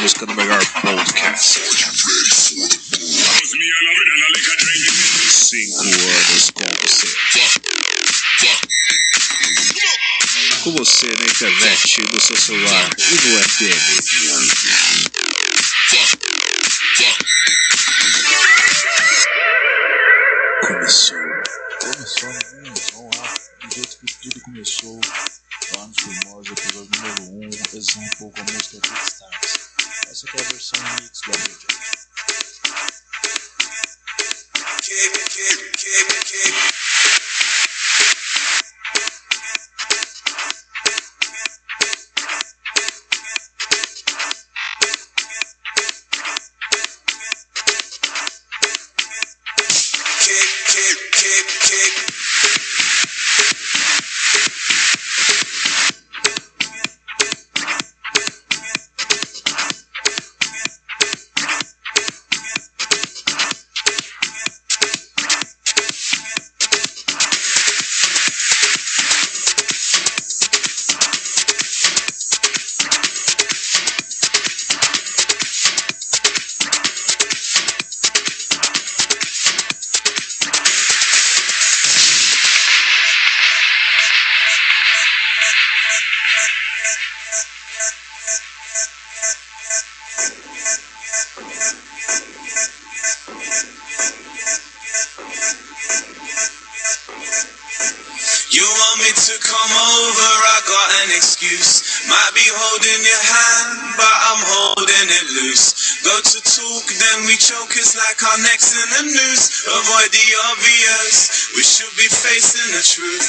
música do melhor podcast. Cinco anos com você. Com você na internet, no seu celular e no FM. next in the news. Avoid the obvious. We should be facing the truth.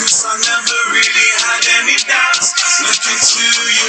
Cause I never really had any doubts. Looking to you.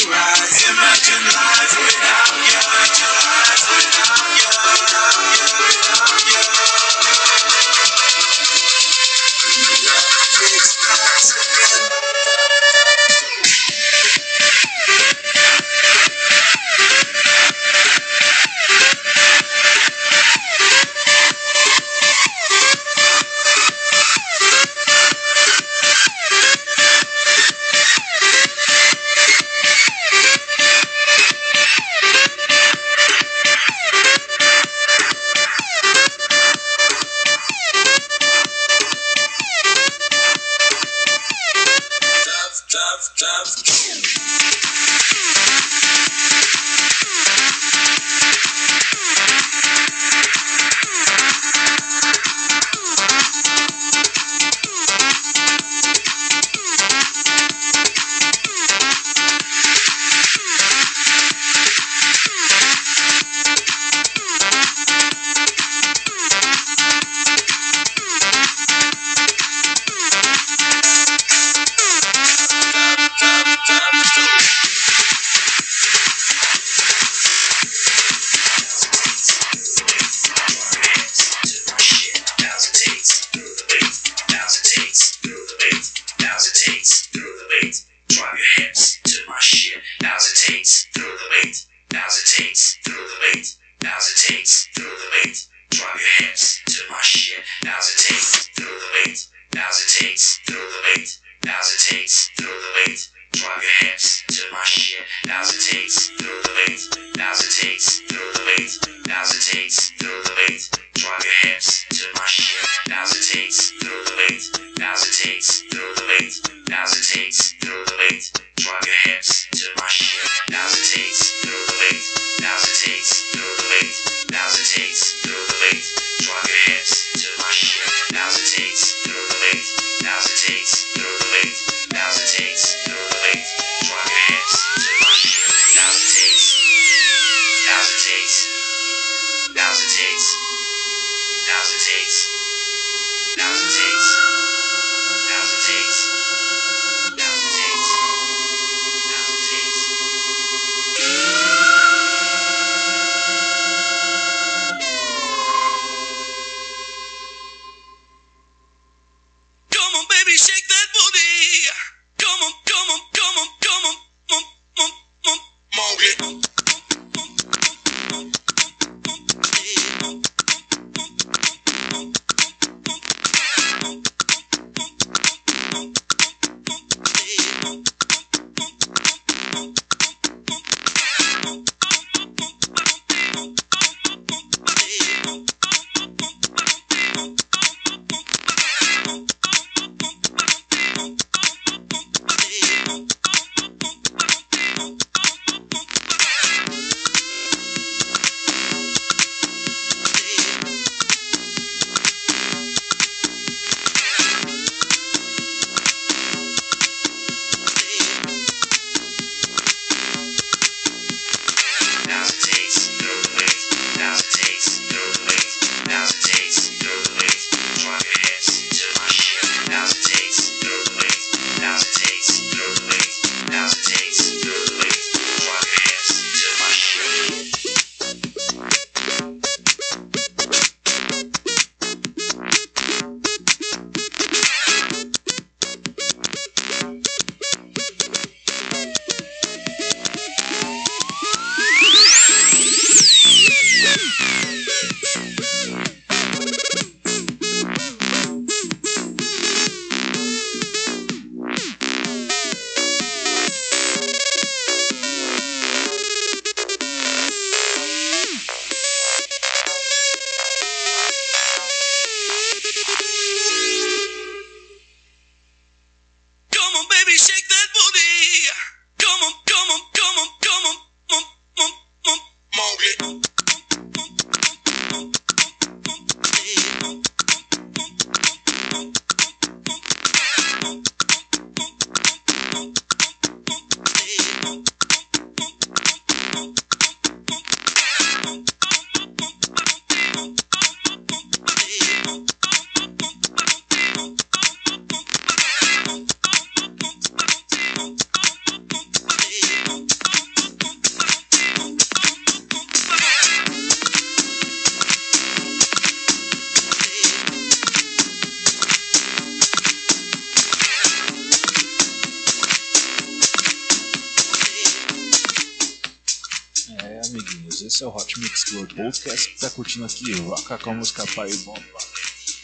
Hot Mix Mixcloud Podcast, que tá curtindo aqui Rocka com a música Pai Bomba.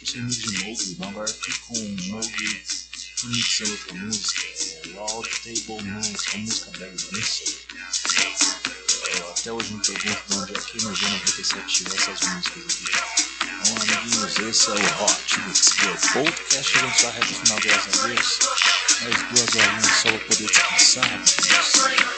sou remix é de Mogli, então agora fico com Mogli remixando outra música, Raw Table Nights, uma música da Invenção. É, até hoje me pergunto de onde é que no dia 97 tiver essas músicas aqui. Então, amiguinhos, esse é o Hot Mix Club Podcast. Vamos para a reta final, graças a Deus. Mais duas horinhas só pra poder descansar, amiguinhos.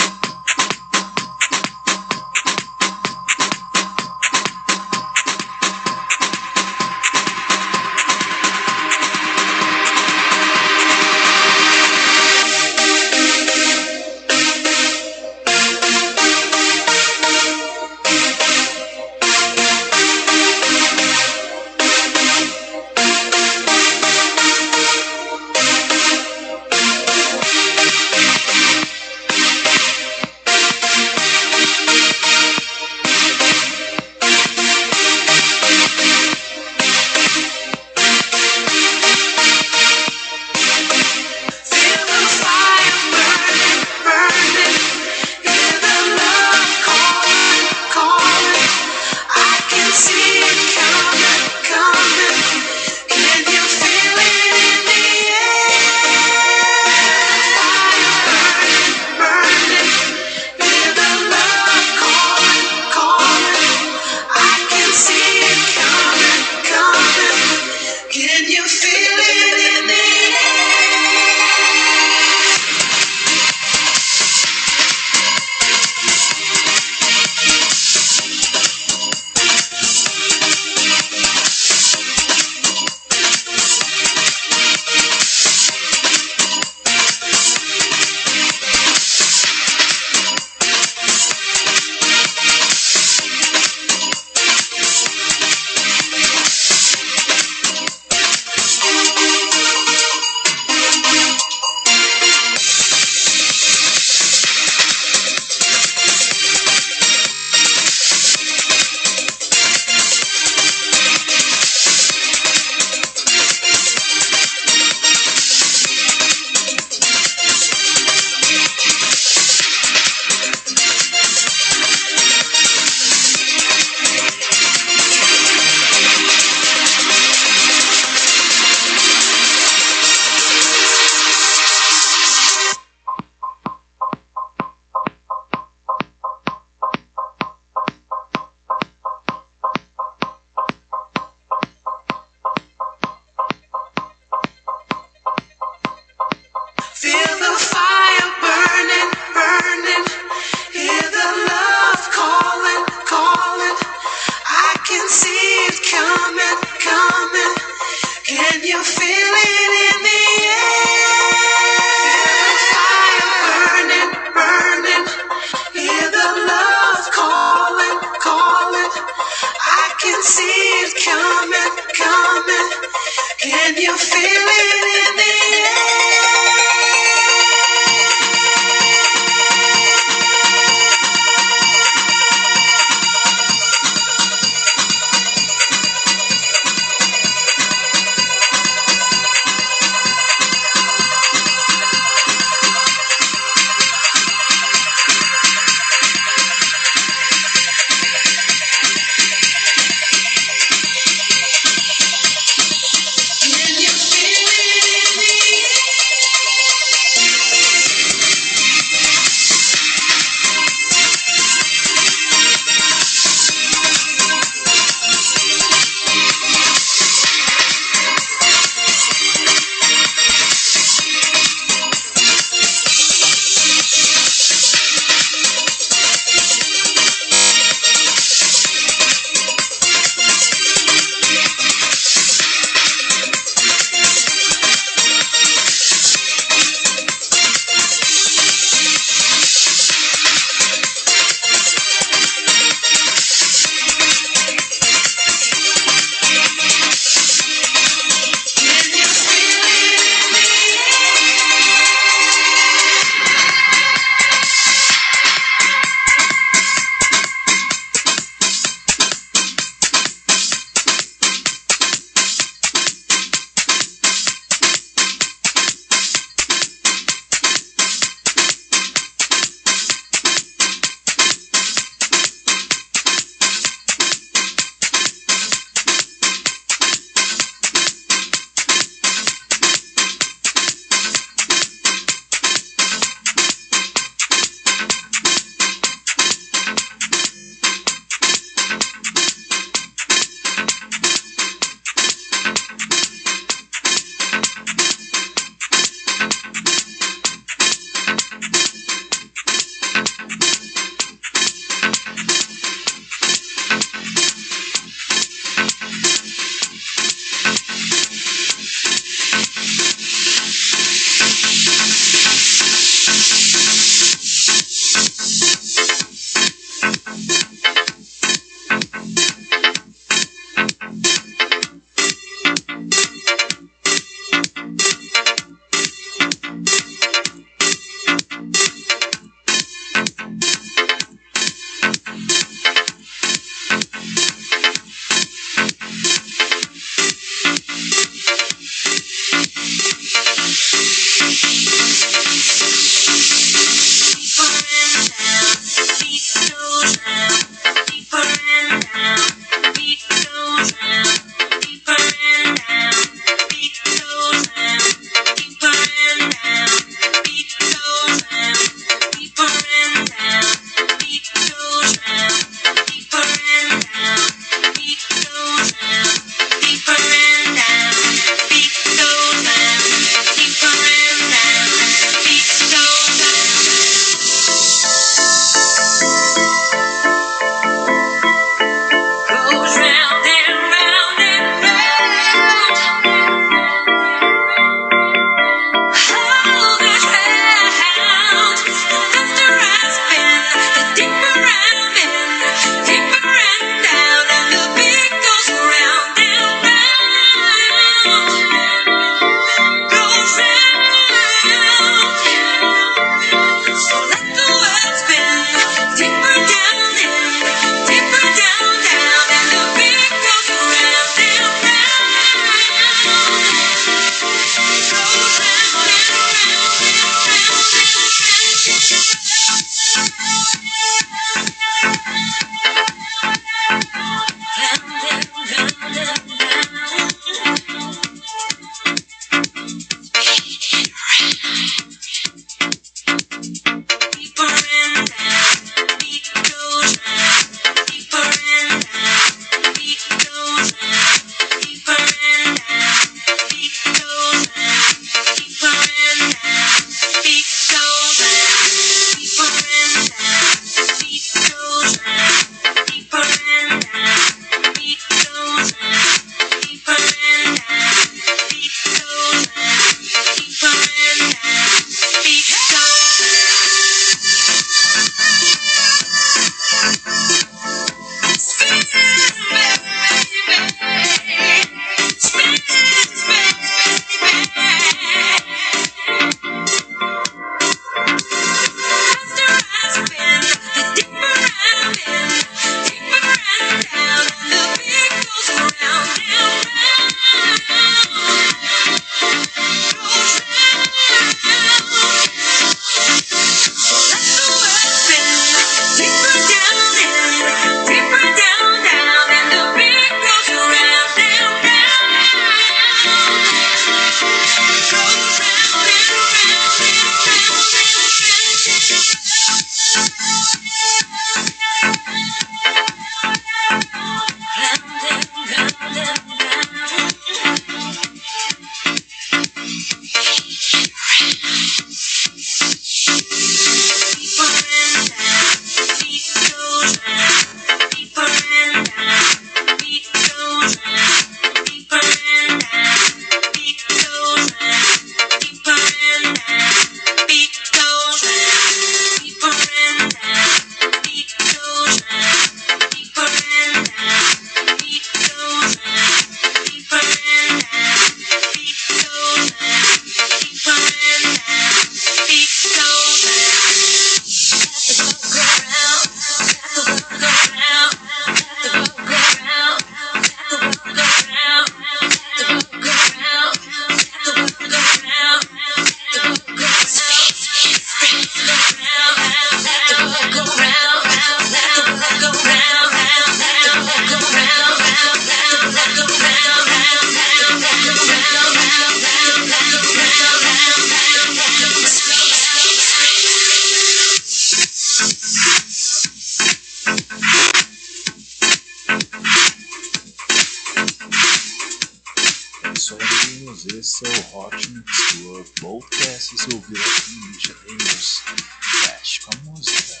Bem-vindos, esse é o Hot Mix Club Podcast. ouvir ouviu aqui no Janelos Flash com a música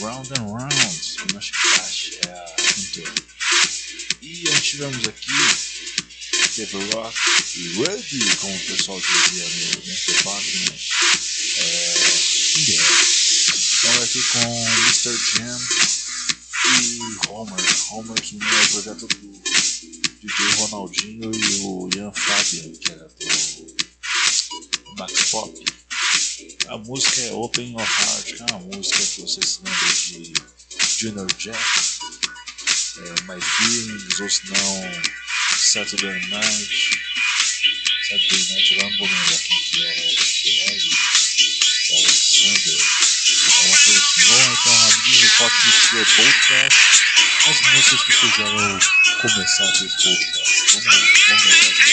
Round and Round, eu acho que Flash é a cantora. E antes tivemos aqui Steve Rock e Rudy, como o pessoal dizia no Mr. Batman, é, Estamos aqui com Mr. Jam e Homer. Homer, que é o projeto do DJ Ronaldinho e o Ian Fabian, que era do Max Pop. A música é Open Your Heart, que é uma música que você se lembra de Junior Jack, é, My Feelings, ou se não Saturday Night, Saturday Night Rumble, quem que é, é era o que Alexander. É uma coisa assim, bom, então, Rabinho, Fox Mister Podcast as músicas que fizeram começar a ter Vamos, vamos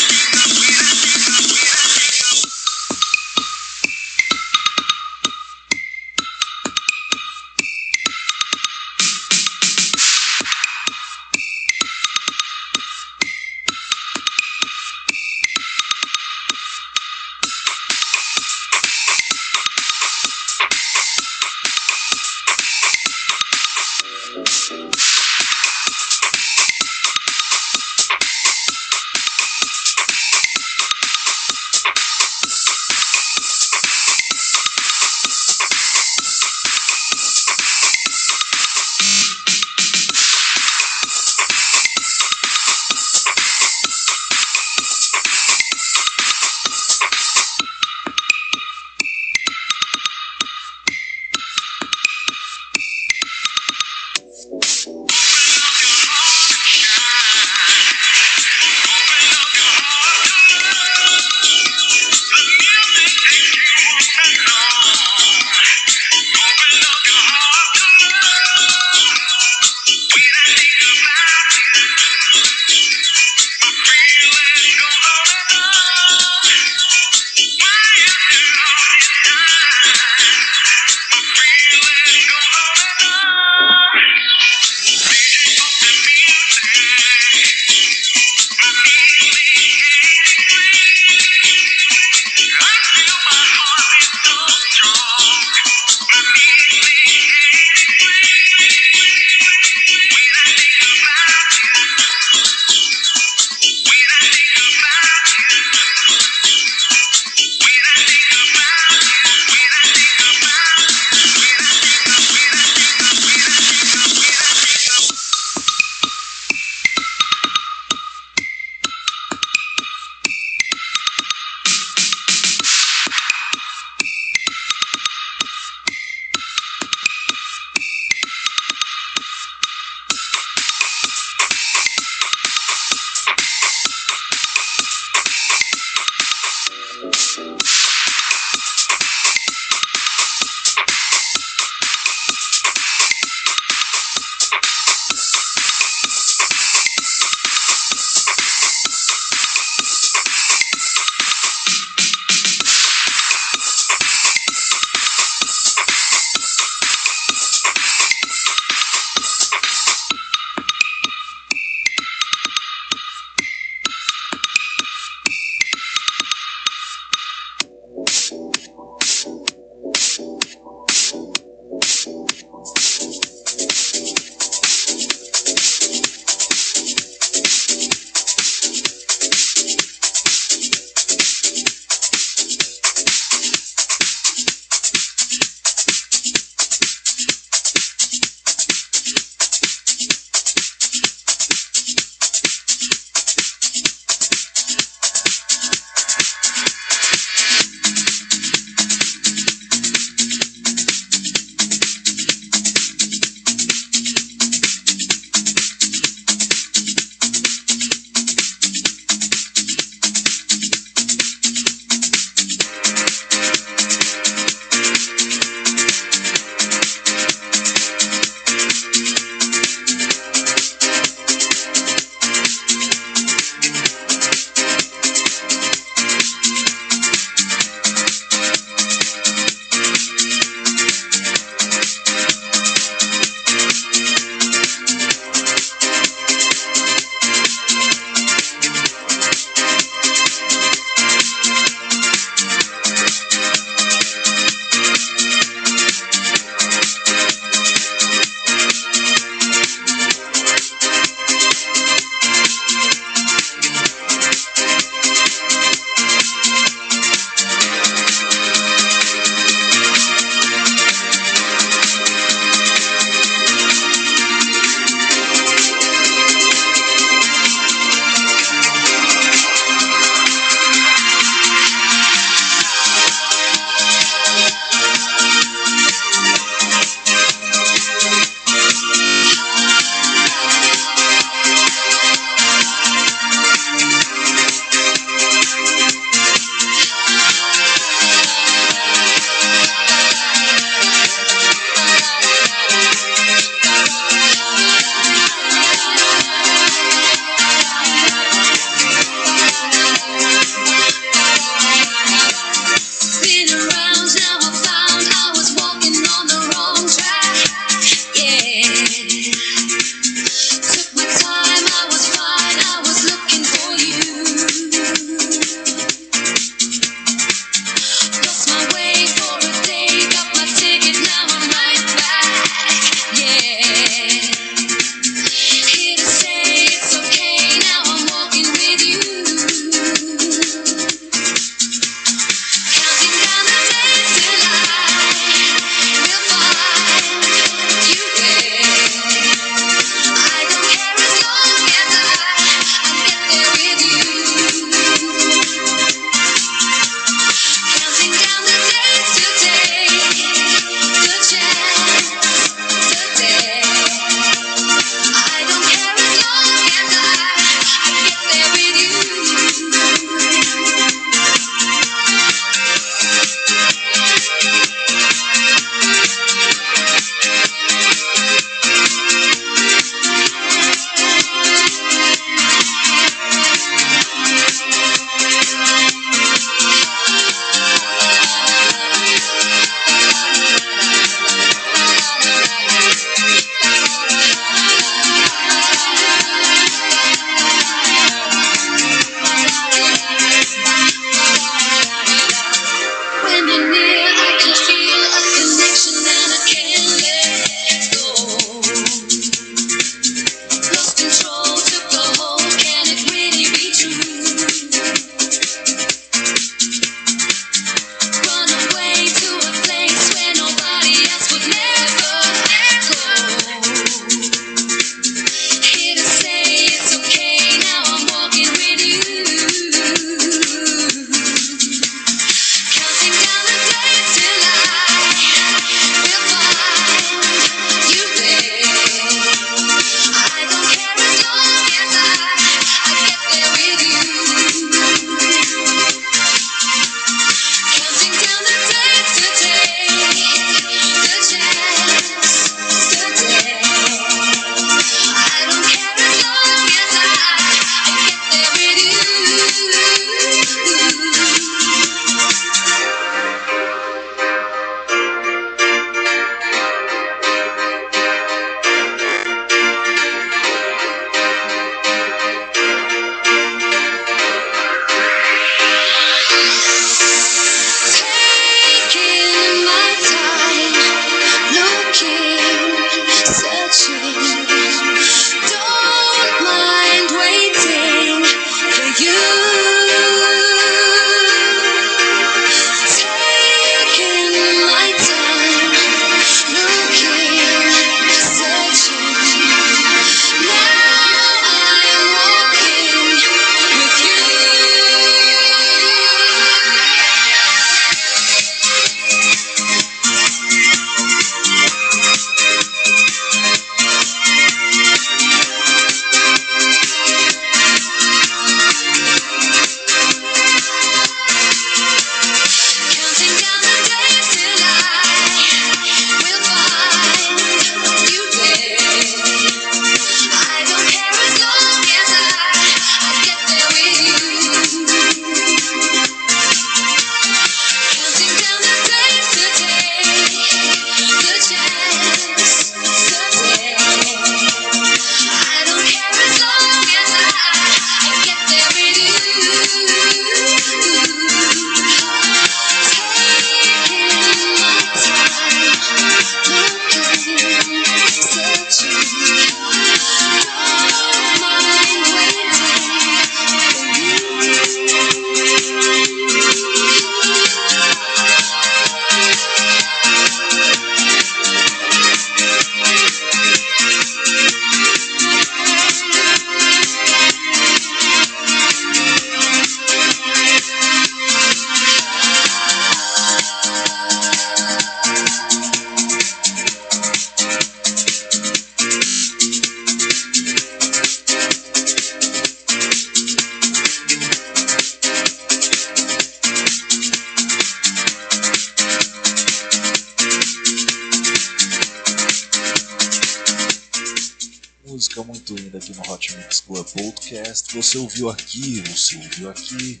Você ouviu aqui, você ouviu aqui.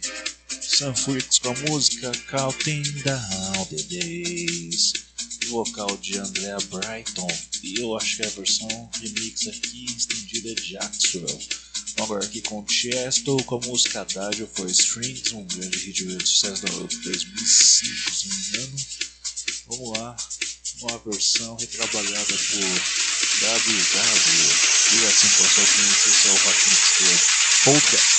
Sam com a música Counting Down the Days. Vocal de Andrea Brighton. E eu acho que é a versão remix aqui estendida de Jackswell. Vamos agora aqui com Chesto com a música Adagio for Strings, um grande hit de sucesso do 2005, se não me engano. Vamos lá, uma versão retrabalhada por WW. E assim passou o Mix Club Podcast.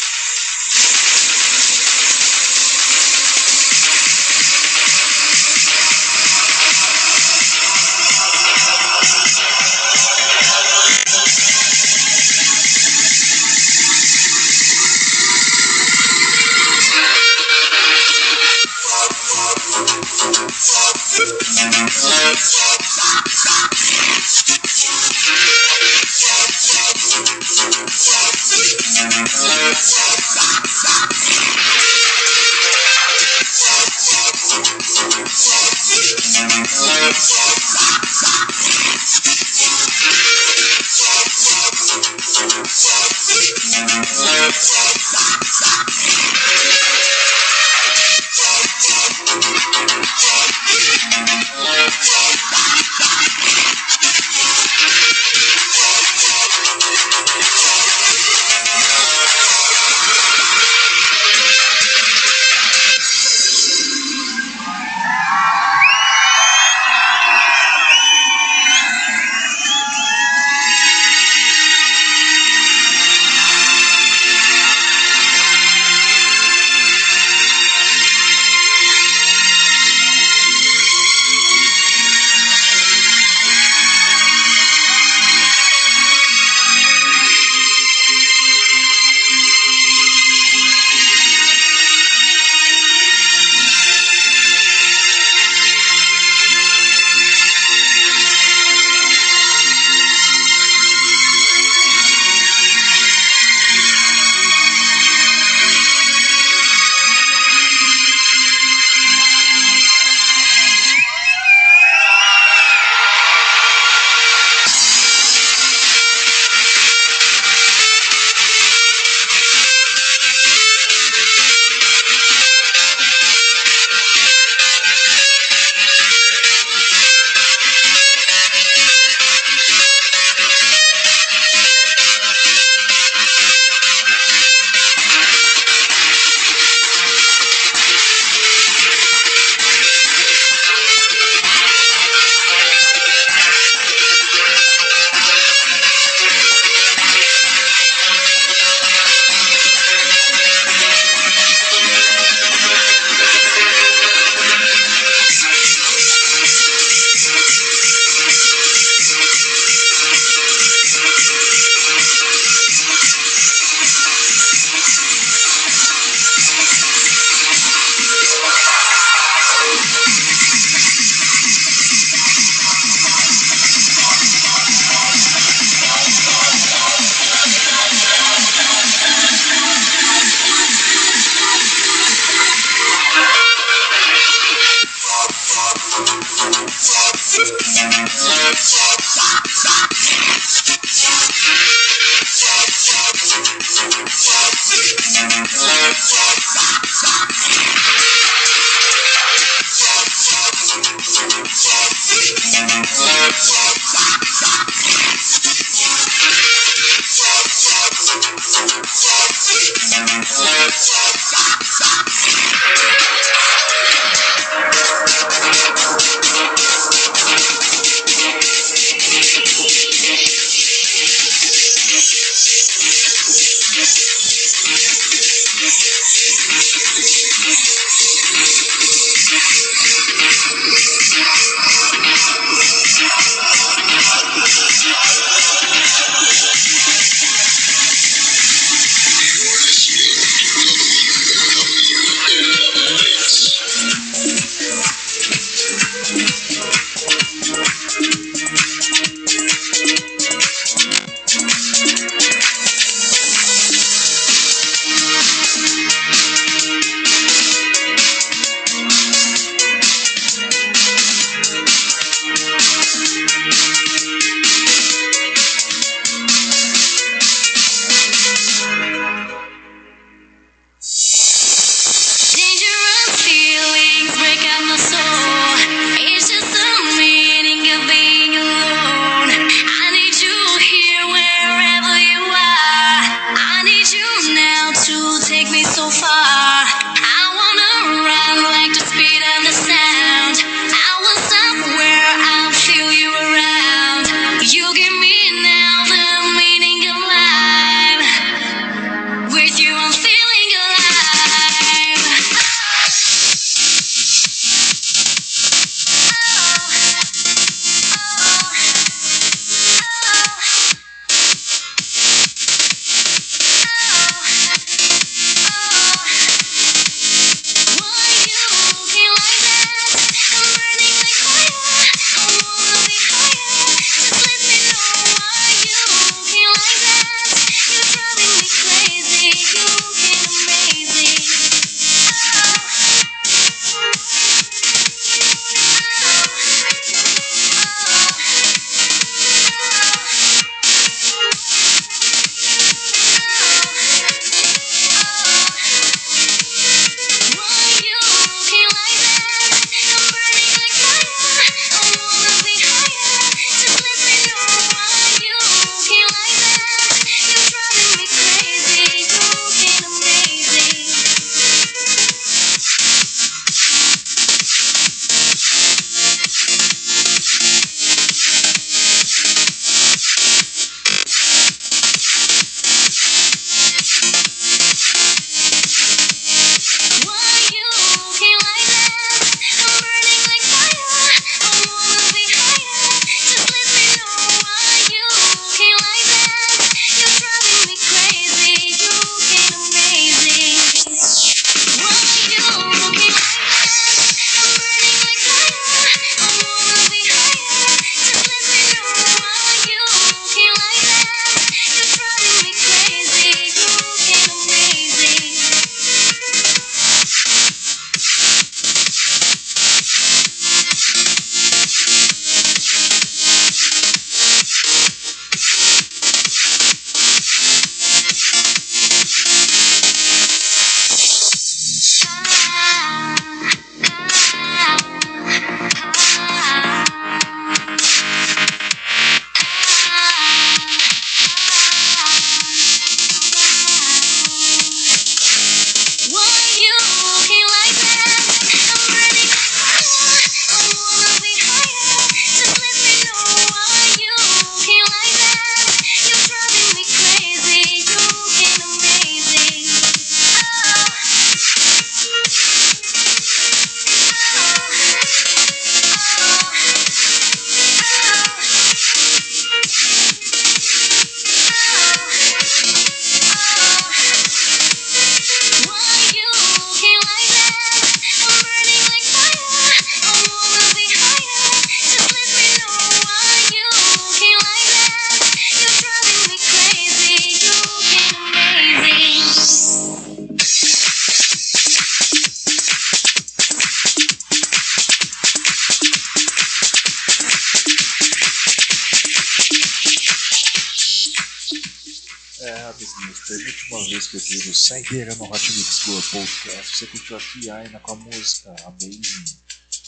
Que digo saideira no Hot Mix Club Podcast. Você curtiu aqui Aina com a música Amazing.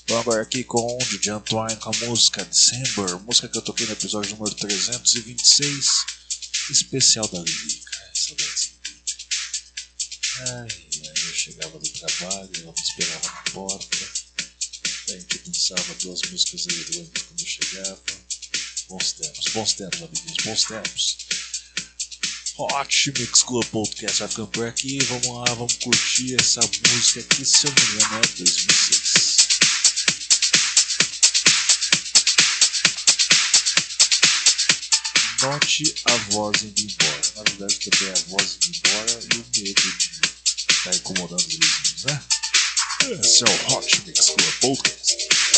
Vamos agora aqui com o DJ Antoine com a música December, música que eu toquei no episódio número 326, especial da Lilica. Saudades Ai, ai, eu chegava do trabalho, ela me esperava na porta, a gente dançava duas músicas eletrônicas quando eu chegava. Bons tempos, bons tempos, amiguinhos, bons tempos. Hot Mix Club Podcast vai ficando por aqui. Vamos lá, vamos curtir essa música que, se eu não me engano, é 2006. Note a voz indo embora. Na verdade, também é a voz indo embora e o medo de estar incomodando os vizinhos, né? Esse é o Hot Mix Club Podcast.